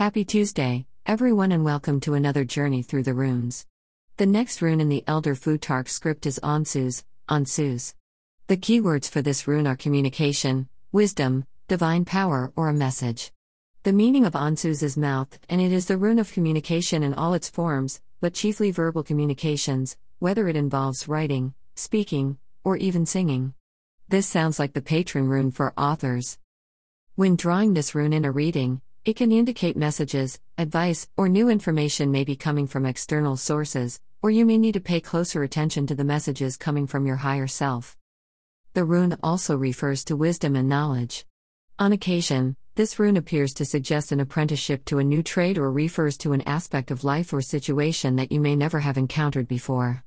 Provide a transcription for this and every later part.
Happy Tuesday, everyone, and welcome to another journey through the runes. The next rune in the Elder Futhark script is Ansuz, Ansuz. The keywords for this rune are communication, wisdom, divine power, or a message. The meaning of Ansuz is mouth, and it is the rune of communication in all its forms, but chiefly verbal communications, whether it involves writing, speaking, or even singing. This sounds like the patron rune for authors. When drawing this rune in a reading, it can indicate messages, advice, or new information may be coming from external sources, or you may need to pay closer attention to the messages coming from your higher self. The rune also refers to wisdom and knowledge. On occasion, this rune appears to suggest an apprenticeship to a new trade or refers to an aspect of life or situation that you may never have encountered before.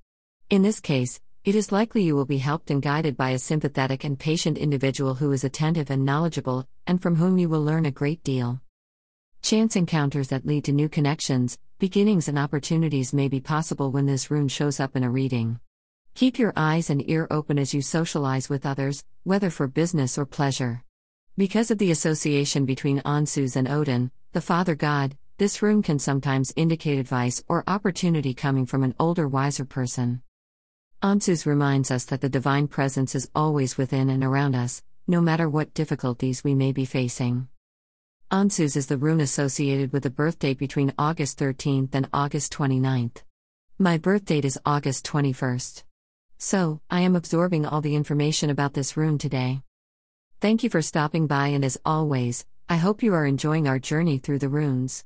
In this case, it is likely you will be helped and guided by a sympathetic and patient individual who is attentive and knowledgeable, and from whom you will learn a great deal. Chance encounters that lead to new connections, beginnings, and opportunities may be possible when this rune shows up in a reading. Keep your eyes and ear open as you socialize with others, whether for business or pleasure. Because of the association between Ansuz and Odin, the father god, this rune can sometimes indicate advice or opportunity coming from an older, wiser person. Ansuz reminds us that the divine presence is always within and around us, no matter what difficulties we may be facing. Ansuz is the rune associated with the birthdate between August 13th and August 29th. My birthdate is August 21st. So, I am absorbing all the information about this rune today. Thank you for stopping by, and as always, I hope you are enjoying our journey through the runes.